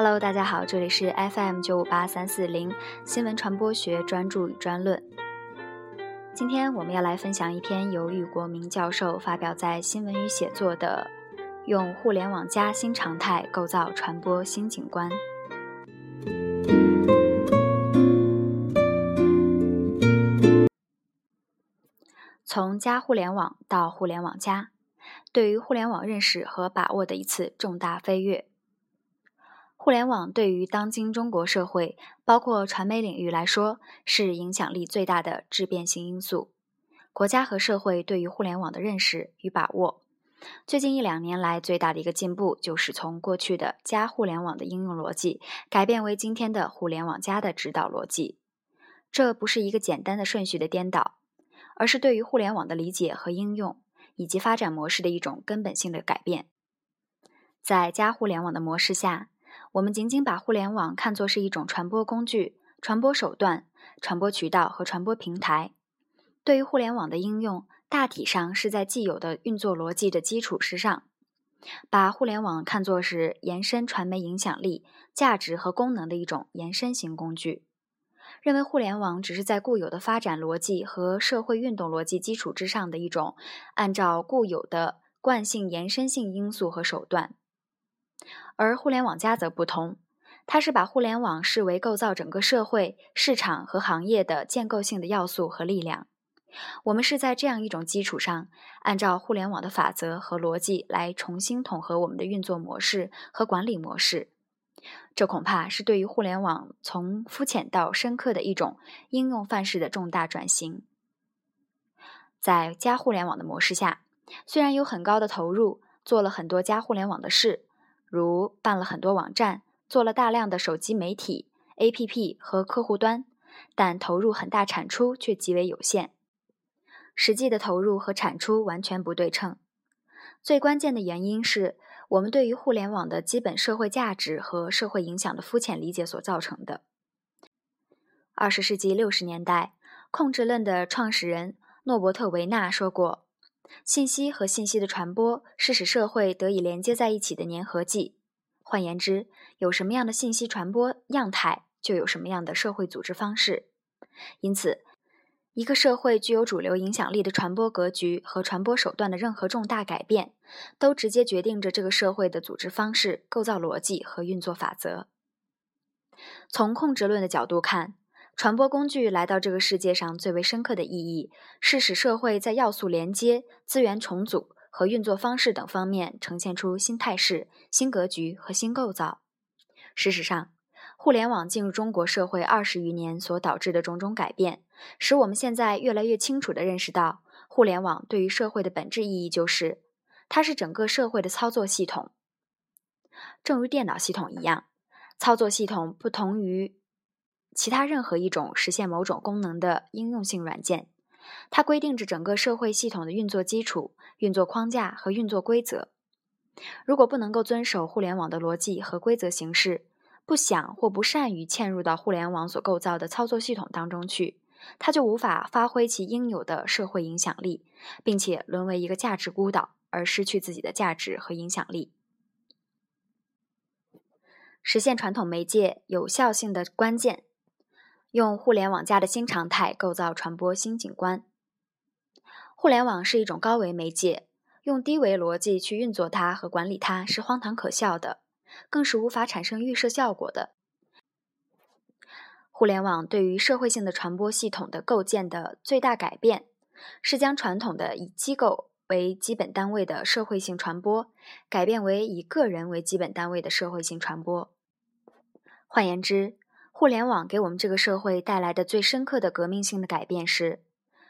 Hello，大家好，这里是 FM 九五八三四零新闻传播学专注与专论。今天我们要来分享一篇由俞国明教授发表在《新闻与写作》的《用互联网加新常态构造传播新景观》。从加互联网到互联网加，对于互联网认识和把握的一次重大飞跃。互联网对于当今中国社会，包括传媒领域来说，是影响力最大的质变性因素。国家和社会对于互联网的认识与把握，最近一两年来最大的一个进步，就是从过去的加互联网的应用逻辑，改变为今天的互联网加的指导逻辑。这不是一个简单的顺序的颠倒，而是对于互联网的理解和应用，以及发展模式的一种根本性的改变。在加互联网的模式下。我们仅仅把互联网看作是一种传播工具、传播手段、传播渠道和传播平台。对于互联网的应用，大体上是在既有的运作逻辑的基础之上，把互联网看作是延伸传媒影响力、价值和功能的一种延伸型工具。认为互联网只是在固有的发展逻辑和社会运动逻辑基础之上的一种按照固有的惯性延伸性因素和手段。而互联网加则不同，它是把互联网视为构造整个社会、市场和行业的建构性的要素和力量。我们是在这样一种基础上，按照互联网的法则和逻辑来重新统合我们的运作模式和管理模式。这恐怕是对于互联网从肤浅到深刻的一种应用范式的重大转型。在加互联网的模式下，虽然有很高的投入，做了很多加互联网的事。如办了很多网站，做了大量的手机媒体、APP 和客户端，但投入很大，产出却极为有限。实际的投入和产出完全不对称。最关键的原因是我们对于互联网的基本社会价值和社会影响的肤浅理解所造成的。二十世纪六十年代，控制论的创始人诺伯特·维纳说过。信息和信息的传播是使社会得以连接在一起的粘合剂。换言之，有什么样的信息传播样态，就有什么样的社会组织方式。因此，一个社会具有主流影响力的传播格局和传播手段的任何重大改变，都直接决定着这个社会的组织方式、构造逻辑和运作法则。从控制论的角度看。传播工具来到这个世界上最为深刻的意义，是使社会在要素连接、资源重组和运作方式等方面呈现出新态势、新格局和新构造。事实上，互联网进入中国社会二十余年所导致的种种改变，使我们现在越来越清楚地认识到，互联网对于社会的本质意义就是，它是整个社会的操作系统。正如电脑系统一样，操作系统不同于。其他任何一种实现某种功能的应用性软件，它规定着整个社会系统的运作基础、运作框架和运作规则。如果不能够遵守互联网的逻辑和规则形式，不想或不善于嵌入到互联网所构造的操作系统当中去，它就无法发挥其应有的社会影响力，并且沦为一个价值孤岛，而失去自己的价值和影响力。实现传统媒介有效性的关键。用互联网加的新常态构造传播新景观。互联网是一种高维媒介，用低维逻辑去运作它和管理它是荒唐可笑的，更是无法产生预设效果的。互联网对于社会性的传播系统的构建的最大改变，是将传统的以机构为基本单位的社会性传播，改变为以个人为基本单位的社会性传播。换言之，互联网给我们这个社会带来的最深刻的革命性的改变是，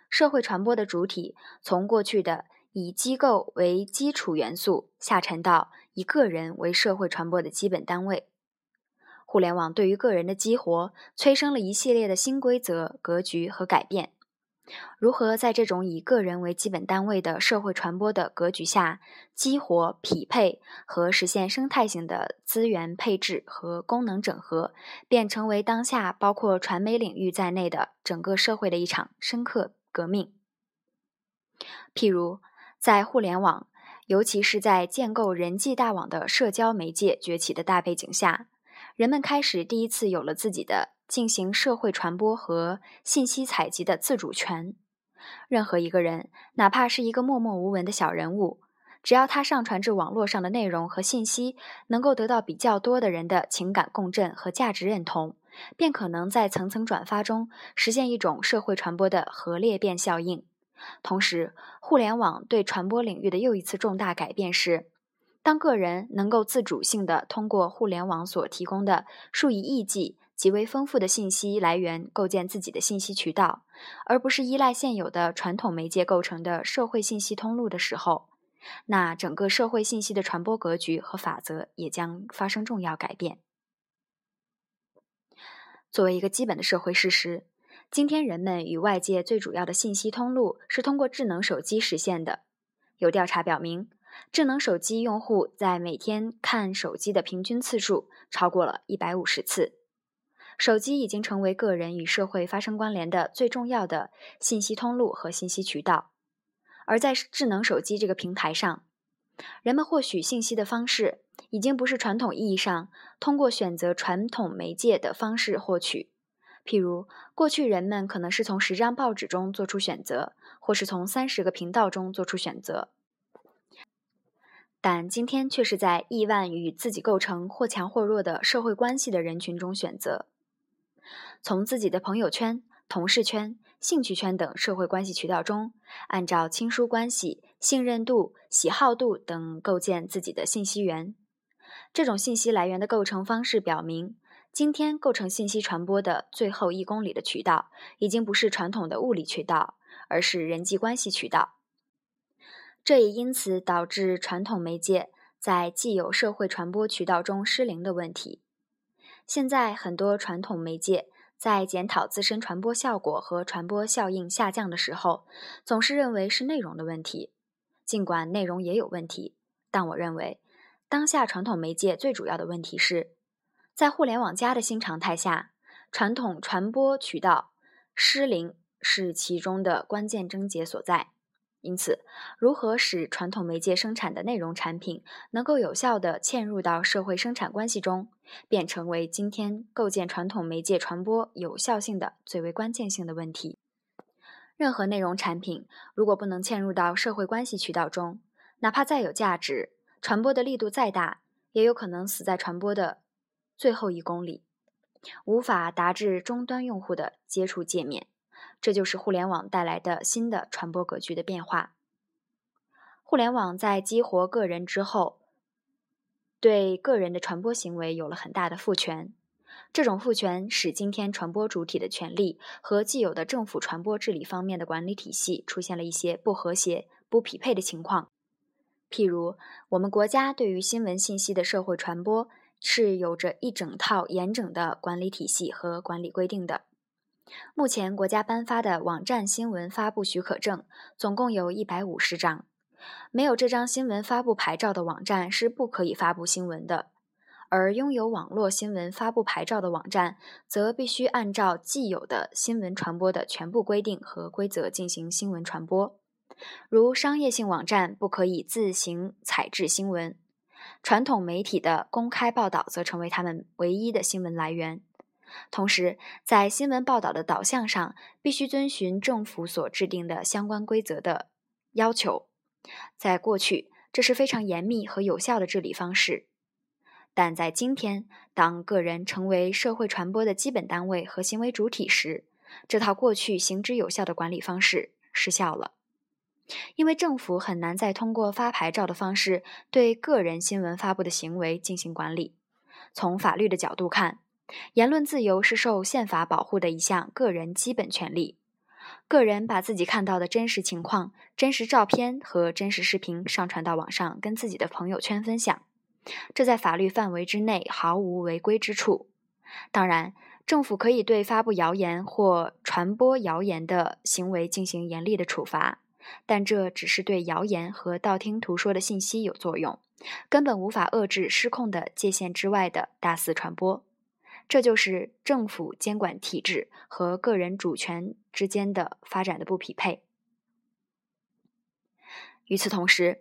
社会传播的主体从过去的以机构为基础元素下沉到以个人为社会传播的基本单位。互联网对于个人的激活，催生了一系列的新规则、格局和改变。如何在这种以个人为基本单位的社会传播的格局下，激活、匹配和实现生态型的资源配置和功能整合，便成为当下包括传媒领域在内的整个社会的一场深刻革命。譬如，在互联网，尤其是在建构人际大网的社交媒介崛起的大背景下，人们开始第一次有了自己的进行社会传播和信息采集的自主权。任何一个人，哪怕是一个默默无闻的小人物，只要他上传至网络上的内容和信息能够得到比较多的人的情感共振和价值认同，便可能在层层转发中实现一种社会传播的核裂变效应。同时，互联网对传播领域的又一次重大改变是。当个人能够自主性的通过互联网所提供的数以亿计、极为丰富的信息来源构建自己的信息渠道，而不是依赖现有的传统媒介构成的社会信息通路的时候，那整个社会信息的传播格局和法则也将发生重要改变。作为一个基本的社会事实，今天人们与外界最主要的信息通路是通过智能手机实现的。有调查表明。智能手机用户在每天看手机的平均次数超过了一百五十次。手机已经成为个人与社会发生关联的最重要的信息通路和信息渠道。而在智能手机这个平台上，人们获取信息的方式已经不是传统意义上通过选择传统媒介的方式获取。譬如，过去人们可能是从十张报纸中做出选择，或是从三十个频道中做出选择。但今天却是在亿万与自己构成或强或弱的社会关系的人群中选择，从自己的朋友圈、同事圈、兴趣圈等社会关系渠道中，按照亲疏关系、信任度、喜好度等构建自己的信息源。这种信息来源的构成方式表明，今天构成信息传播的最后一公里的渠道，已经不是传统的物理渠道，而是人际关系渠道。这也因此导致传统媒介在既有社会传播渠道中失灵的问题。现在很多传统媒介在检讨自身传播效果和传播效应下降的时候，总是认为是内容的问题。尽管内容也有问题，但我认为当下传统媒介最主要的问题是，在互联网加的新常态下，传统传播渠道失灵是其中的关键症结所在。因此，如何使传统媒介生产的内容产品能够有效地嵌入到社会生产关系中，便成为今天构建传统媒介传播有效性的最为关键性的问题。任何内容产品如果不能嵌入到社会关系渠道中，哪怕再有价值，传播的力度再大，也有可能死在传播的最后一公里，无法达至终端用户的接触界面。这就是互联网带来的新的传播格局的变化。互联网在激活个人之后，对个人的传播行为有了很大的赋权。这种赋权使今天传播主体的权利和既有的政府传播治理方面的管理体系出现了一些不和谐、不匹配的情况。譬如，我们国家对于新闻信息的社会传播是有着一整套严整的管理体系和管理规定的。目前，国家颁发的网站新闻发布许可证总共有一百五十张。没有这张新闻发布牌照的网站是不可以发布新闻的。而拥有网络新闻发布牌照的网站，则必须按照既有的新闻传播的全部规定和规则进行新闻传播。如商业性网站不可以自行采制新闻，传统媒体的公开报道则成为他们唯一的新闻来源。同时，在新闻报道的导向上，必须遵循政府所制定的相关规则的要求。在过去，这是非常严密和有效的治理方式；但在今天，当个人成为社会传播的基本单位和行为主体时，这套过去行之有效的管理方式失效了。因为政府很难再通过发牌照的方式对个人新闻发布的行为进行管理。从法律的角度看，言论自由是受宪法保护的一项个人基本权利。个人把自己看到的真实情况、真实照片和真实视频上传到网上，跟自己的朋友圈分享，这在法律范围之内毫无违规之处。当然，政府可以对发布谣言或传播谣言的行为进行严厉的处罚，但这只是对谣言和道听途说的信息有作用，根本无法遏制失控的界限之外的大肆传播。这就是政府监管体制和个人主权之间的发展的不匹配。与此同时，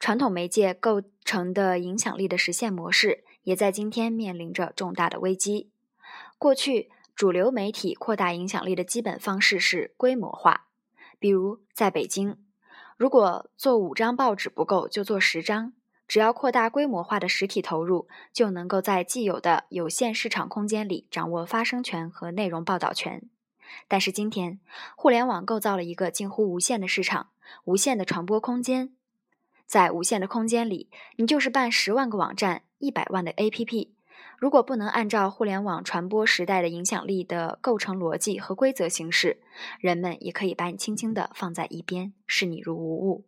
传统媒介构成的影响力的实现模式也在今天面临着重大的危机。过去，主流媒体扩大影响力的基本方式是规模化，比如在北京，如果做五张报纸不够，就做十张。只要扩大规模化的实体投入，就能够在既有的有限市场空间里掌握发声权和内容报道权。但是今天，互联网构造了一个近乎无限的市场，无限的传播空间。在无限的空间里，你就是办十万个网站、一百万的 APP，如果不能按照互联网传播时代的影响力的构成逻辑和规则行事，人们也可以把你轻轻地放在一边，视你如无物。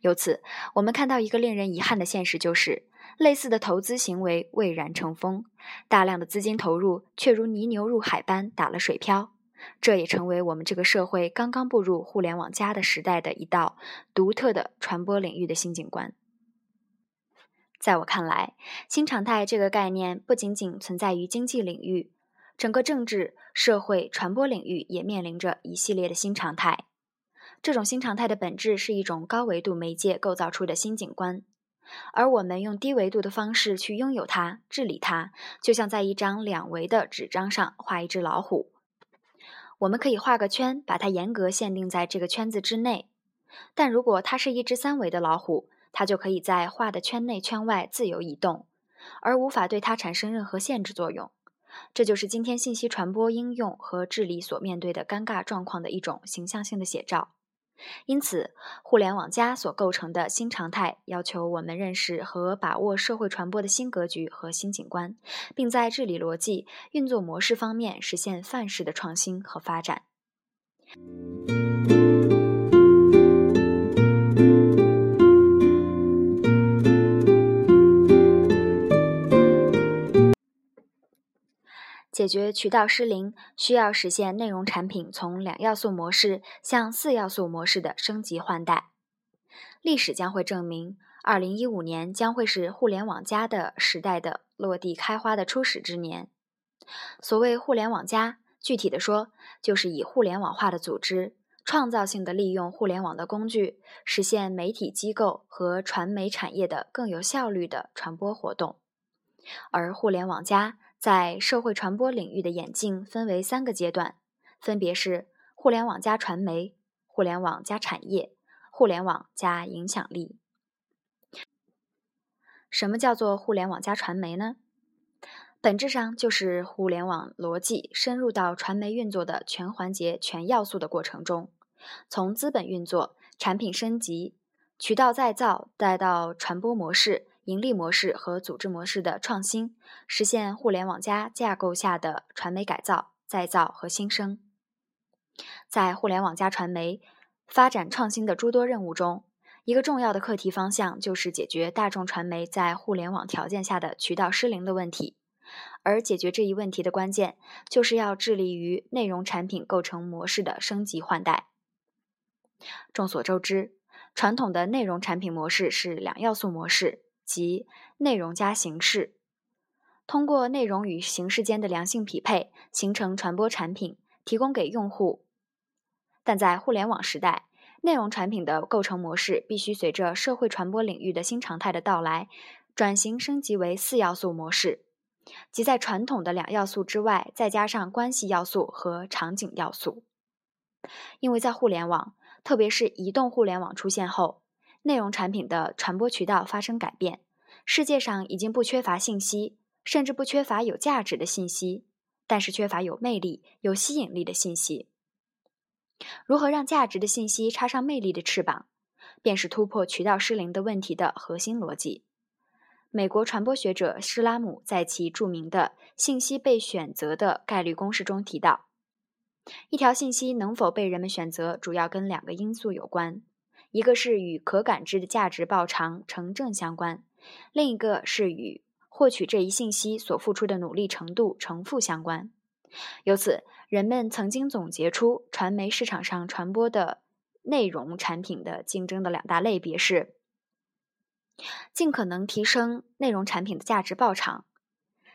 由此，我们看到一个令人遗憾的现实，就是类似的投资行为蔚然成风，大量的资金投入却如泥牛入海般打了水漂。这也成为我们这个社会刚刚步入互联网加的时代的一道独特的传播领域的新景观。在我看来，新常态这个概念不仅仅存在于经济领域，整个政治、社会、传播领域也面临着一系列的新常态。这种新常态的本质是一种高维度媒介构造出的新景观，而我们用低维度的方式去拥有它、治理它，就像在一张两维的纸张上画一只老虎。我们可以画个圈，把它严格限定在这个圈子之内。但如果它是一只三维的老虎，它就可以在画的圈内圈外自由移动，而无法对它产生任何限制作用。这就是今天信息传播应用和治理所面对的尴尬状况的一种形象性的写照。因此，互联网加所构成的新常态，要求我们认识和把握社会传播的新格局和新景观，并在治理逻辑、运作模式方面实现范式的创新和发展。解决渠道失灵，需要实现内容产品从两要素模式向四要素模式的升级换代。历史将会证明，二零一五年将会是互联网加的时代的落地开花的初始之年。所谓互联网加，具体的说，就是以互联网化的组织，创造性的利用互联网的工具，实现媒体机构和传媒产业的更有效率的传播活动。而互联网加。在社会传播领域的演进分为三个阶段，分别是互联网加传媒、互联网加产业、互联网加影响力。什么叫做互联网加传媒呢？本质上就是互联网逻辑深入到传媒运作的全环节、全要素的过程中，从资本运作、产品升级、渠道再造，再到传播模式。盈利模式和组织模式的创新，实现互联网加架构下的传媒改造、再造和新生。在互联网加传媒发展创新的诸多任务中，一个重要的课题方向就是解决大众传媒在互联网条件下的渠道失灵的问题。而解决这一问题的关键，就是要致力于内容产品构成模式的升级换代。众所周知，传统的内容产品模式是两要素模式。即内容加形式，通过内容与形式间的良性匹配，形成传播产品，提供给用户。但在互联网时代，内容产品的构成模式必须随着社会传播领域的新常态的到来，转型升级为四要素模式，即在传统的两要素之外，再加上关系要素和场景要素。因为在互联网，特别是移动互联网出现后。内容产品的传播渠道发生改变，世界上已经不缺乏信息，甚至不缺乏有价值的信息，但是缺乏有魅力、有吸引力的信息。如何让价值的信息插上魅力的翅膀，便是突破渠道失灵的问题的核心逻辑。美国传播学者施拉姆在其著名的《信息被选择的概率公式》中提到，一条信息能否被人们选择，主要跟两个因素有关。一个是与可感知的价值报偿成正相关，另一个是与获取这一信息所付出的努力程度成负相关。由此，人们曾经总结出传媒市场上传播的内容产品的竞争的两大类别是：尽可能提升内容产品的价值报偿，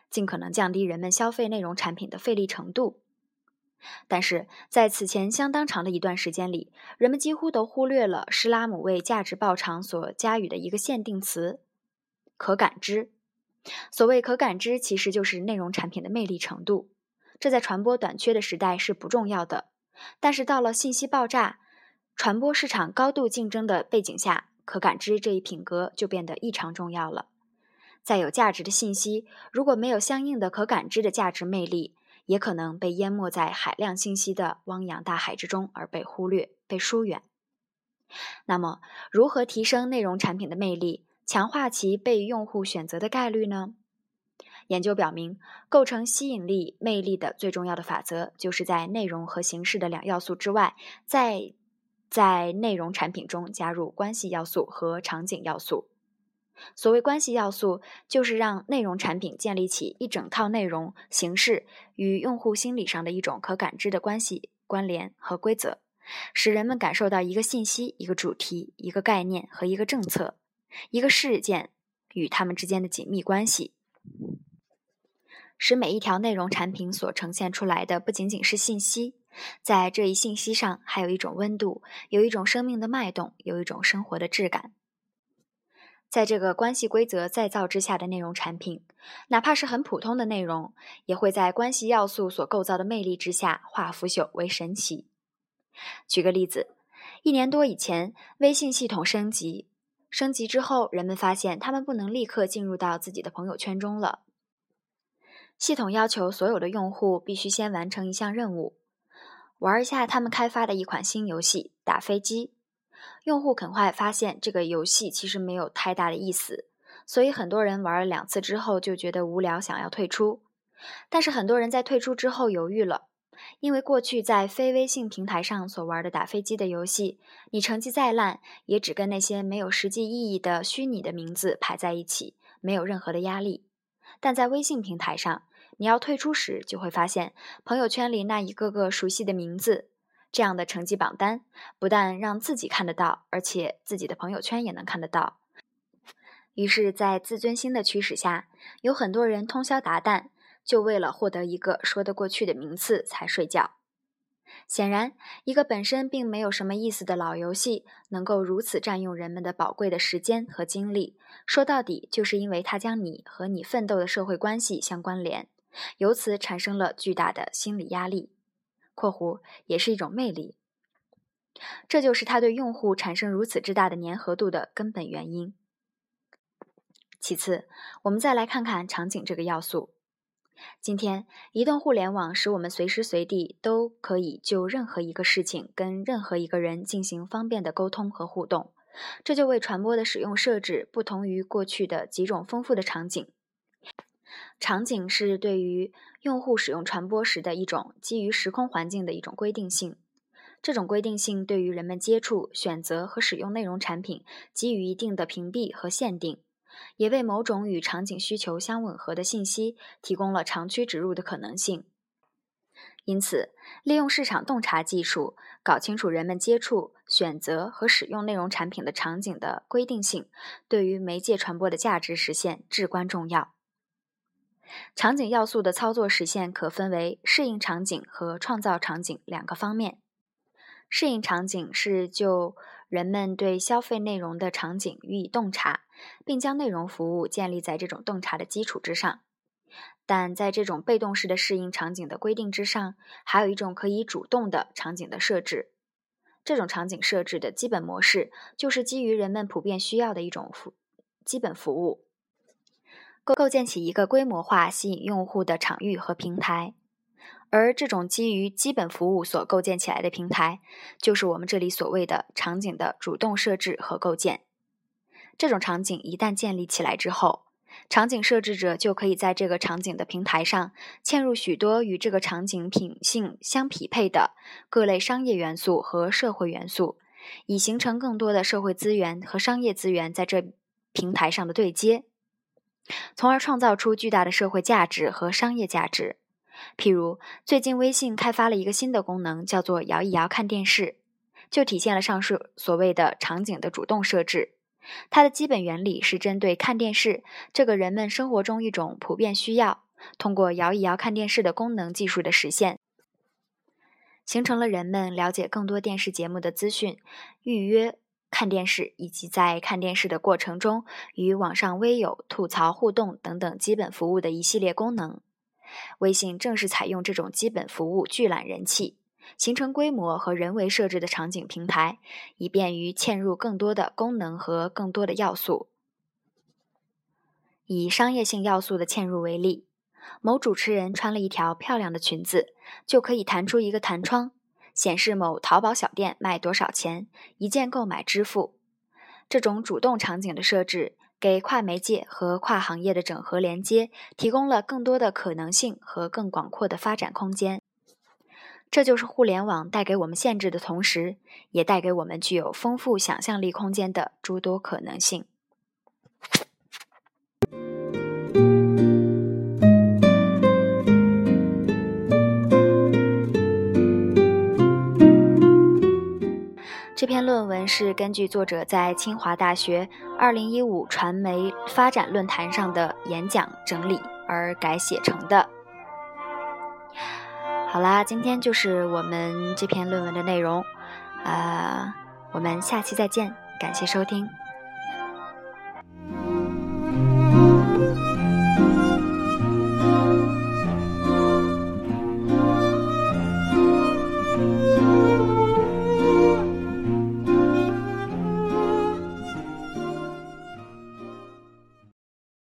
尽可能降低人们消费内容产品的费力程度。但是在此前相当长的一段时间里，人们几乎都忽略了施拉姆为价值报偿所加予的一个限定词——可感知。所谓可感知，其实就是内容产品的魅力程度。这在传播短缺的时代是不重要的，但是到了信息爆炸、传播市场高度竞争的背景下，可感知这一品格就变得异常重要了。再有价值的信息，如果没有相应的可感知的价值魅力，也可能被淹没在海量信息的汪洋大海之中而被忽略、被疏远。那么，如何提升内容产品的魅力，强化其被用户选择的概率呢？研究表明，构成吸引力魅力的最重要的法则，就是在内容和形式的两要素之外，在在内容产品中加入关系要素和场景要素。所谓关系要素，就是让内容产品建立起一整套内容形式与用户心理上的一种可感知的关系、关联和规则，使人们感受到一个信息、一个主题、一个概念和一个政策、一个事件与他们之间的紧密关系。使每一条内容产品所呈现出来的不仅仅是信息，在这一信息上还有一种温度，有一种生命的脉动，有一种生活的质感。在这个关系规则再造之下的内容产品，哪怕是很普通的内容，也会在关系要素所构造的魅力之下化腐朽为神奇。举个例子，一年多以前，微信系统升级，升级之后，人们发现他们不能立刻进入到自己的朋友圈中了。系统要求所有的用户必须先完成一项任务，玩一下他们开发的一款新游戏——打飞机。用户很快发现这个游戏其实没有太大的意思，所以很多人玩了两次之后就觉得无聊，想要退出。但是很多人在退出之后犹豫了，因为过去在非微信平台上所玩的打飞机的游戏，你成绩再烂，也只跟那些没有实际意义的虚拟的名字排在一起，没有任何的压力。但在微信平台上，你要退出时，就会发现朋友圈里那一个个熟悉的名字，这样的成绩榜单，不但让自己看得到，而且自己的朋友圈也能看得到。于是，在自尊心的驱使下，有很多人通宵达旦，就为了获得一个说得过去的名次才睡觉。显然，一个本身并没有什么意思的老游戏，能够如此占用人们的宝贵的时间和精力，说到底，就是因为它将你和你奋斗的社会关系相关联，由此产生了巨大的心理压力（括弧也是一种魅力）。这就是它对用户产生如此之大的粘合度的根本原因。其次，我们再来看看场景这个要素。今天，移动互联网使我们随时随地都可以就任何一个事情跟任何一个人进行方便的沟通和互动，这就为传播的使用设置不同于过去的几种丰富的场景。场景是对于用户使用传播时的一种基于时空环境的一种规定性，这种规定性对于人们接触、选择和使用内容产品给予一定的屏蔽和限定。也为某种与场景需求相吻合的信息提供了长驱直入的可能性。因此，利用市场洞察技术，搞清楚人们接触、选择和使用内容产品的场景的规定性，对于媒介传播的价值实现至关重要。场景要素的操作实现可分为适应场景和创造场景两个方面。适应场景是就人们对消费内容的场景予以洞察。并将内容服务建立在这种洞察的基础之上，但在这种被动式的适应场景的规定之上，还有一种可以主动的场景的设置。这种场景设置的基本模式就是基于人们普遍需要的一种服基本服务，构构建起一个规模化吸引用户的场域和平台。而这种基于基本服务所构建起来的平台，就是我们这里所谓的场景的主动设置和构建。这种场景一旦建立起来之后，场景设置者就可以在这个场景的平台上嵌入许多与这个场景品性相匹配的各类商业元素和社会元素，以形成更多的社会资源和商业资源在这平台上的对接，从而创造出巨大的社会价值和商业价值。譬如，最近微信开发了一个新的功能，叫做“摇一摇看电视”，就体现了上述所谓的场景的主动设置。它的基本原理是针对看电视这个人们生活中一种普遍需要，通过摇一摇看电视的功能技术的实现，形成了人们了解更多电视节目的资讯、预约看电视以及在看电视的过程中与网上微友吐槽互动等等基本服务的一系列功能。微信正是采用这种基本服务聚揽人气，形成规模和人为设置的场景平台，以便于嵌入更多的功能和更多的要素。以商业性要素的嵌入为例，某主持人穿了一条漂亮的裙子，就可以弹出一个弹窗。显示某淘宝小店卖多少钱，一键购买支付。这种主动场景的设置，给跨媒介和跨行业的整合连接提供了更多的可能性和更广阔的发展空间。这就是互联网带给我们限制的同时，也带给我们具有丰富想象力空间的诸多可能性。这篇论文是根据作者在清华大学2015传媒发展论坛上的演讲整理而改写成的。好啦，今天就是我们这篇论文的内容，呃，我们下期再见，感谢收听。